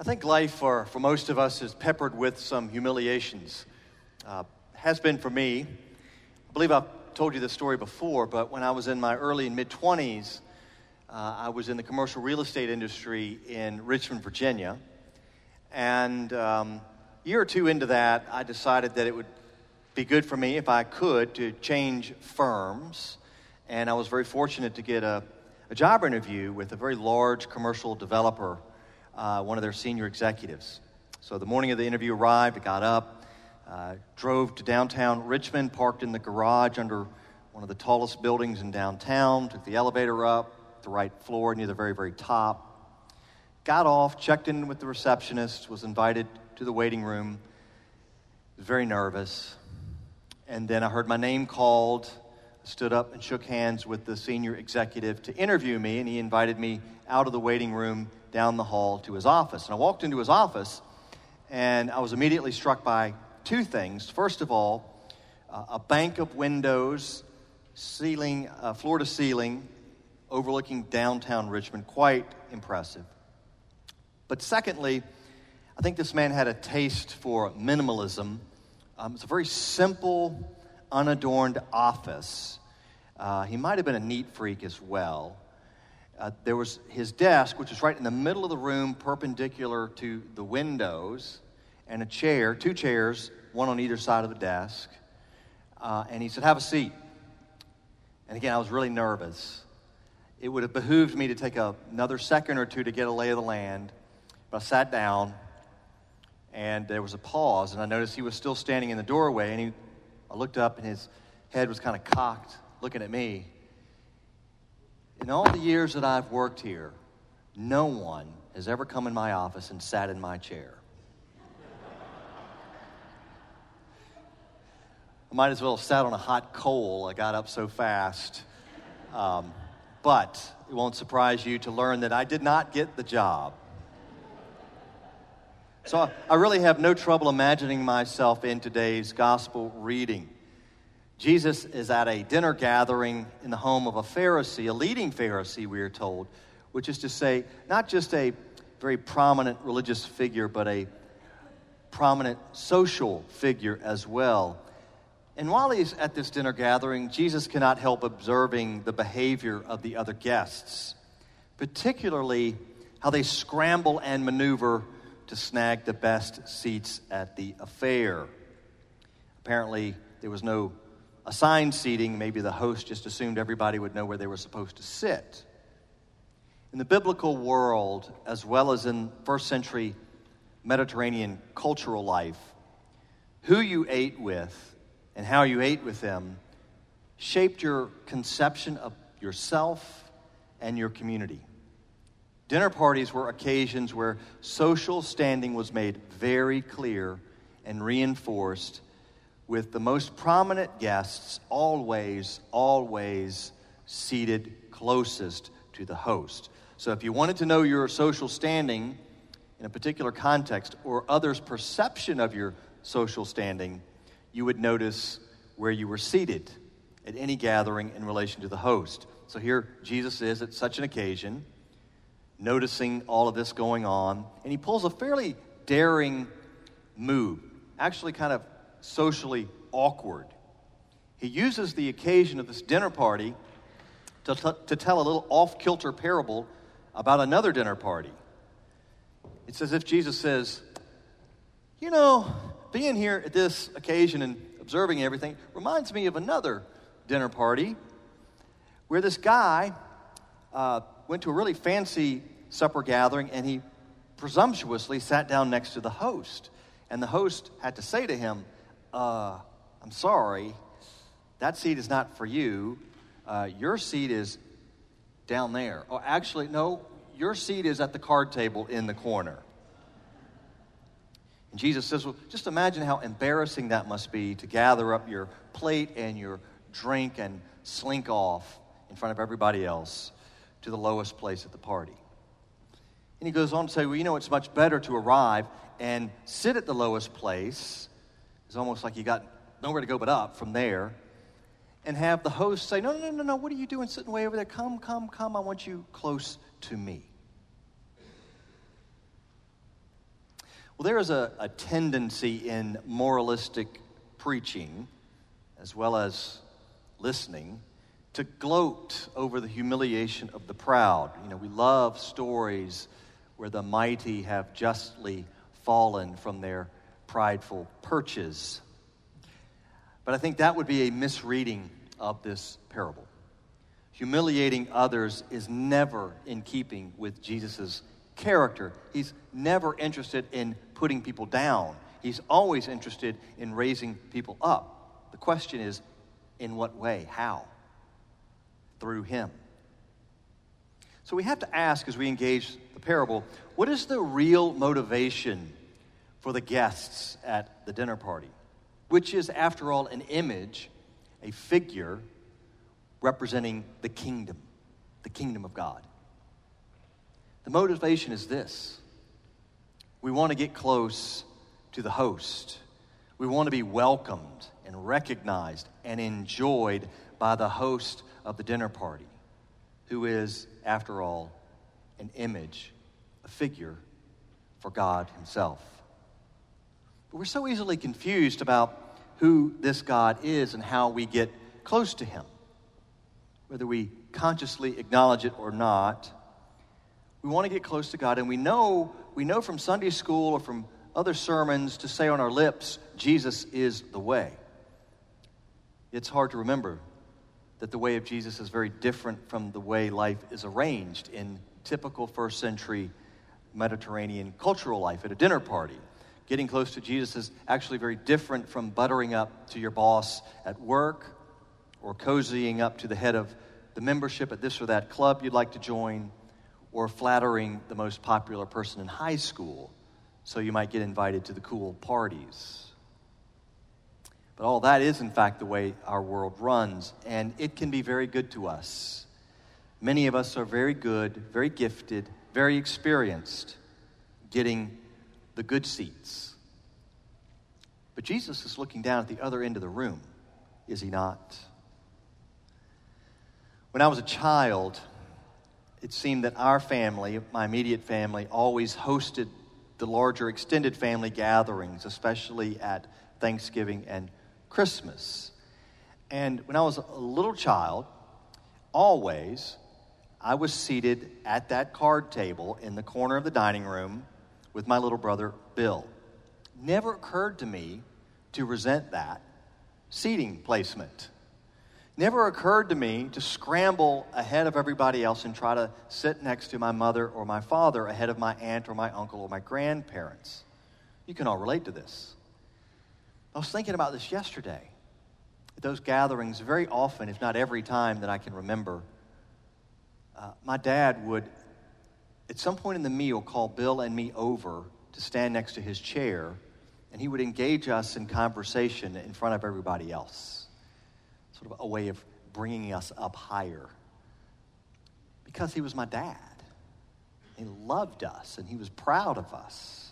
I think life for, for most of us is peppered with some humiliations. Uh, has been for me. I believe I've told you this story before, but when I was in my early and mid 20s, uh, I was in the commercial real estate industry in Richmond, Virginia. And um, a year or two into that, I decided that it would be good for me if I could to change firms. And I was very fortunate to get a, a job interview with a very large commercial developer uh, one of their senior executives. So the morning of the interview arrived, I got up, uh, drove to downtown Richmond, parked in the garage under one of the tallest buildings in downtown, took the elevator up, the right floor near the very, very top. Got off, checked in with the receptionist, was invited to the waiting room. Was very nervous. And then I heard my name called, stood up and shook hands with the senior executive to interview me, and he invited me out of the waiting room down the hall to his office. And I walked into his office, and I was immediately struck by two things. First of all, uh, a bank of windows, ceiling, uh, floor to ceiling, overlooking downtown Richmond, quite impressive. But secondly, I think this man had a taste for minimalism. Um, it's a very simple, unadorned office. Uh, he might have been a neat freak as well uh, there was his desk, which was right in the middle of the room, perpendicular to the windows, and a chair, two chairs, one on either side of the desk. Uh, and he said, Have a seat. And again, I was really nervous. It would have behooved me to take a, another second or two to get a lay of the land. But I sat down, and there was a pause, and I noticed he was still standing in the doorway. And he, I looked up, and his head was kind of cocked, looking at me. In all the years that I've worked here, no one has ever come in my office and sat in my chair. I might as well have sat on a hot coal. I got up so fast. Um, but it won't surprise you to learn that I did not get the job. So I really have no trouble imagining myself in today's gospel reading. Jesus is at a dinner gathering in the home of a Pharisee, a leading Pharisee, we are told, which is to say, not just a very prominent religious figure, but a prominent social figure as well. And while he's at this dinner gathering, Jesus cannot help observing the behavior of the other guests, particularly how they scramble and maneuver to snag the best seats at the affair. Apparently, there was no assigned seating, maybe the host just assumed everybody would know where they were supposed to sit. In the biblical world, as well as in first century Mediterranean cultural life, who you ate with and how you ate with them shaped your conception of yourself and your community. Dinner parties were occasions where social standing was made very clear and reinforced with the most prominent guests always, always seated closest to the host. So if you wanted to know your social standing in a particular context or others' perception of your social standing, you would notice where you were seated at any gathering in relation to the host. So here Jesus is at such an occasion, noticing all of this going on, and he pulls a fairly daring move, actually kind of socially awkward. He uses the occasion of this dinner party to, t- to tell a little off kilter parable about another dinner party. It's as if Jesus says, You know, being here at this occasion and observing everything reminds me of another dinner party where this guy uh, went to a really fancy supper gathering and he presumptuously sat down next to the host. And the host had to say to him, uh, I'm sorry, that seat is not for you. Uh, your seat is down there. Oh, actually, no, your seat is at the card table in the corner. And Jesus says, Well, just imagine how embarrassing that must be to gather up your plate and your drink and slink off in front of everybody else to the lowest place at the party. And he goes on to say, Well, you know, it's much better to arrive and sit at the lowest place it's almost like you got nowhere to go but up from there. And have the host say, No, no, no, no, what are you doing sitting way over there? Come, come, come. I want you close to me. Well, there is a, a tendency in moralistic preaching, as well as listening, to gloat over the humiliation of the proud. You know, we love stories where the mighty have justly fallen from their prideful perches. But I think that would be a misreading of this parable. Humiliating others is never in keeping with Jesus' character. He's never interested in putting people down, he's always interested in raising people up. The question is in what way? How? Through him. So we have to ask as we engage the parable what is the real motivation for the guests at the dinner party? Which is, after all, an image, a figure representing the kingdom, the kingdom of God. The motivation is this we want to get close to the host, we want to be welcomed and recognized and enjoyed by the host of the dinner party, who is, after all, an image, a figure for God Himself. But we're so easily confused about who this God is and how we get close to Him whether we consciously acknowledge it or not. We want to get close to God, and we know, we know from Sunday school or from other sermons to say on our lips, Jesus is the way. It's hard to remember that the way of Jesus is very different from the way life is arranged in typical first century Mediterranean cultural life at a dinner party. Getting close to Jesus is actually very different from buttering up to your boss at work or cozying up to the head of the membership at this or that club you'd like to join, or flattering the most popular person in high school so you might get invited to the cool parties. But all that is, in fact, the way our world runs, and it can be very good to us. Many of us are very good, very gifted, very experienced getting the good seats. But Jesus is looking down at the other end of the room, is he not? When I was a child, it seemed that our family, my immediate family, always hosted the larger extended family gatherings, especially at Thanksgiving and Christmas. And when I was a little child, always, I was seated at that card table in the corner of the dining room with my little brother, Bill. Never occurred to me to resent that seating placement never occurred to me to scramble ahead of everybody else and try to sit next to my mother or my father ahead of my aunt or my uncle or my grandparents. You can all relate to this. I was thinking about this yesterday. At those gatherings, very often, if not every time that I can remember, uh, my dad would, at some point in the meal, call Bill and me over to stand next to his chair, and he would engage us in conversation in front of everybody else sort of a way of bringing us up higher. Because he was my dad. He loved us and he was proud of us.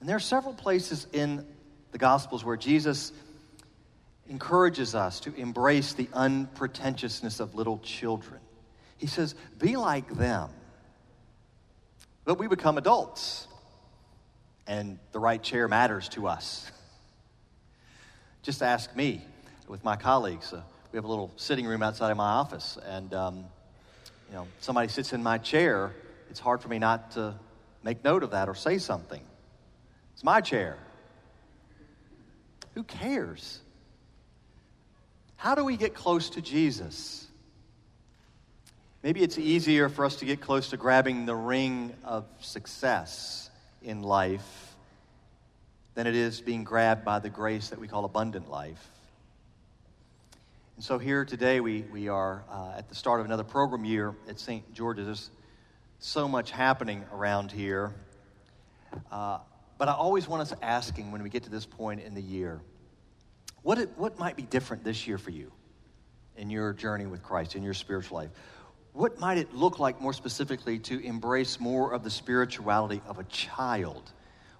And there are several places in the Gospels where Jesus encourages us to embrace the unpretentiousness of little children. He says, Be like them. But we become adults, and the right chair matters to us. Just ask me with my colleagues. Uh, we have a little sitting room outside of my office, and um, you know, somebody sits in my chair. It's hard for me not to make note of that or say something. It's my chair. Who cares? How do we get close to Jesus? Maybe it's easier for us to get close to grabbing the ring of success in life than it is being grabbed by the grace that we call abundant life. And so here today we, we are uh, at the start of another program year at St. George's. There's so much happening around here. Uh, but I always want us asking when we get to this point in the year, what, it, what might be different this year for you in your journey with Christ, in your spiritual life? What might it look like more specifically to embrace more of the spirituality of a child,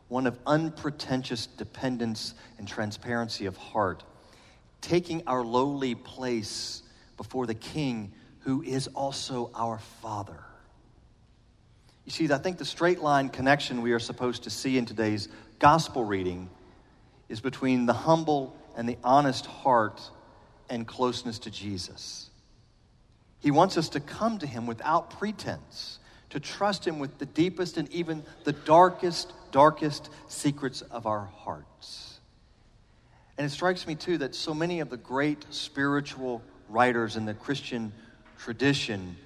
one of unpretentious dependence and transparency of heart? taking our lowly place before the King who is also our Father. You see, I think the straight line connection we are supposed to see in today's gospel reading is between the humble and the honest heart and closeness to Jesus. He wants us to come to Him without pretense, to trust Him with the deepest and even the darkest, darkest secrets of our hearts. And it strikes me, too, that so many of the great spiritual writers in the Christian tradition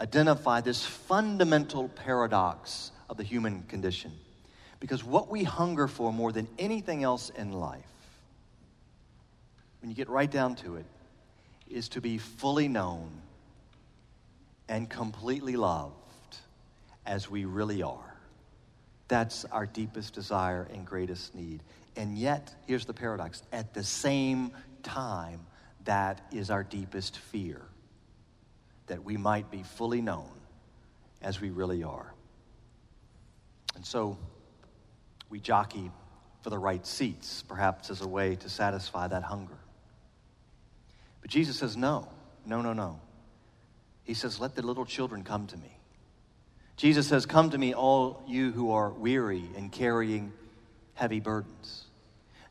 identify this fundamental paradox of the human condition. Because what we hunger for more than anything else in life, when you get right down to it, is to be fully known and completely loved as we really are. That's our deepest desire and greatest need. And yet, here's the paradox at the same time, that is our deepest fear that we might be fully known as we really are. And so we jockey for the right seats, perhaps as a way to satisfy that hunger. But Jesus says, no, no, no, no. He says, let the little children come to me. Jesus says, Come to me, all you who are weary and carrying heavy burdens.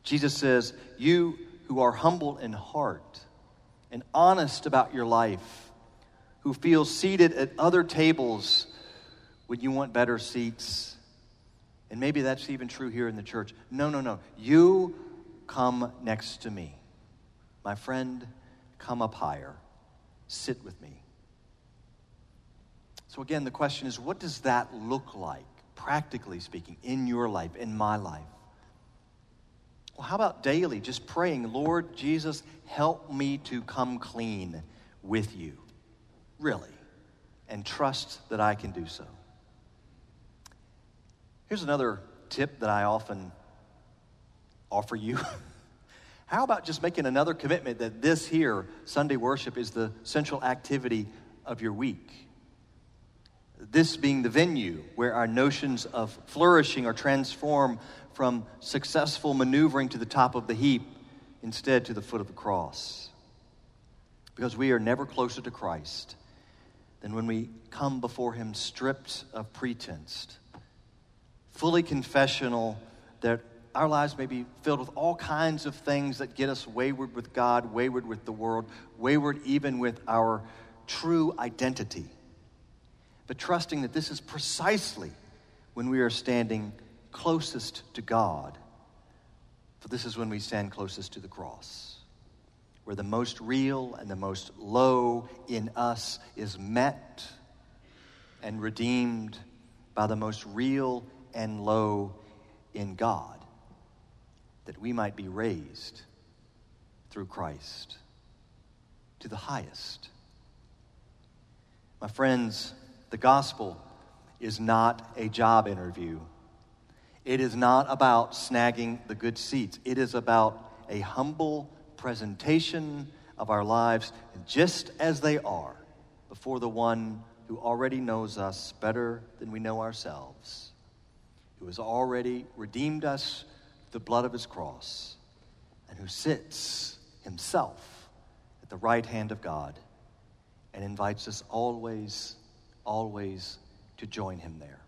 Jesus says, You who are humble in heart and honest about your life who feel seated at other tables when you want better seats. And maybe that's even true here in the church. No, no, no. You come next to me. My friend, come up higher. Sit with me. So, again, the question is what does that look like, practically speaking, in your life, in my life? Well, how about daily, just praying, Lord Jesus, help me to come clean with you really, and trust that I can do so. Here's another tip that I often offer you. How about just making another commitment that this here, Sunday worship, is the central activity of your week? This being the venue where our notions of flourishing are transformed from successful maneuvering to the top of the heap instead to the foot of the cross. Because we are never closer to Christ than when we come before Him stripped of pretense, fully confessional that our lives may be filled with all kinds of things that get us wayward with God, wayward with the world, wayward even with our true identity. But trusting that this is precisely when we are standing closest to God, for this is when we stand closest to the cross where the most real and the most low in us is met and redeemed by the most real and low in God, that we might be raised through Christ to the highest. My friends, the gospel is not a job interview. It is not about snagging the good seats. It is about a humble presentation of our lives just as they are before the one who already knows us better than we know ourselves, who has already redeemed us the blood of his cross, and who sits himself at the right hand of God and invites us always, always to join him there.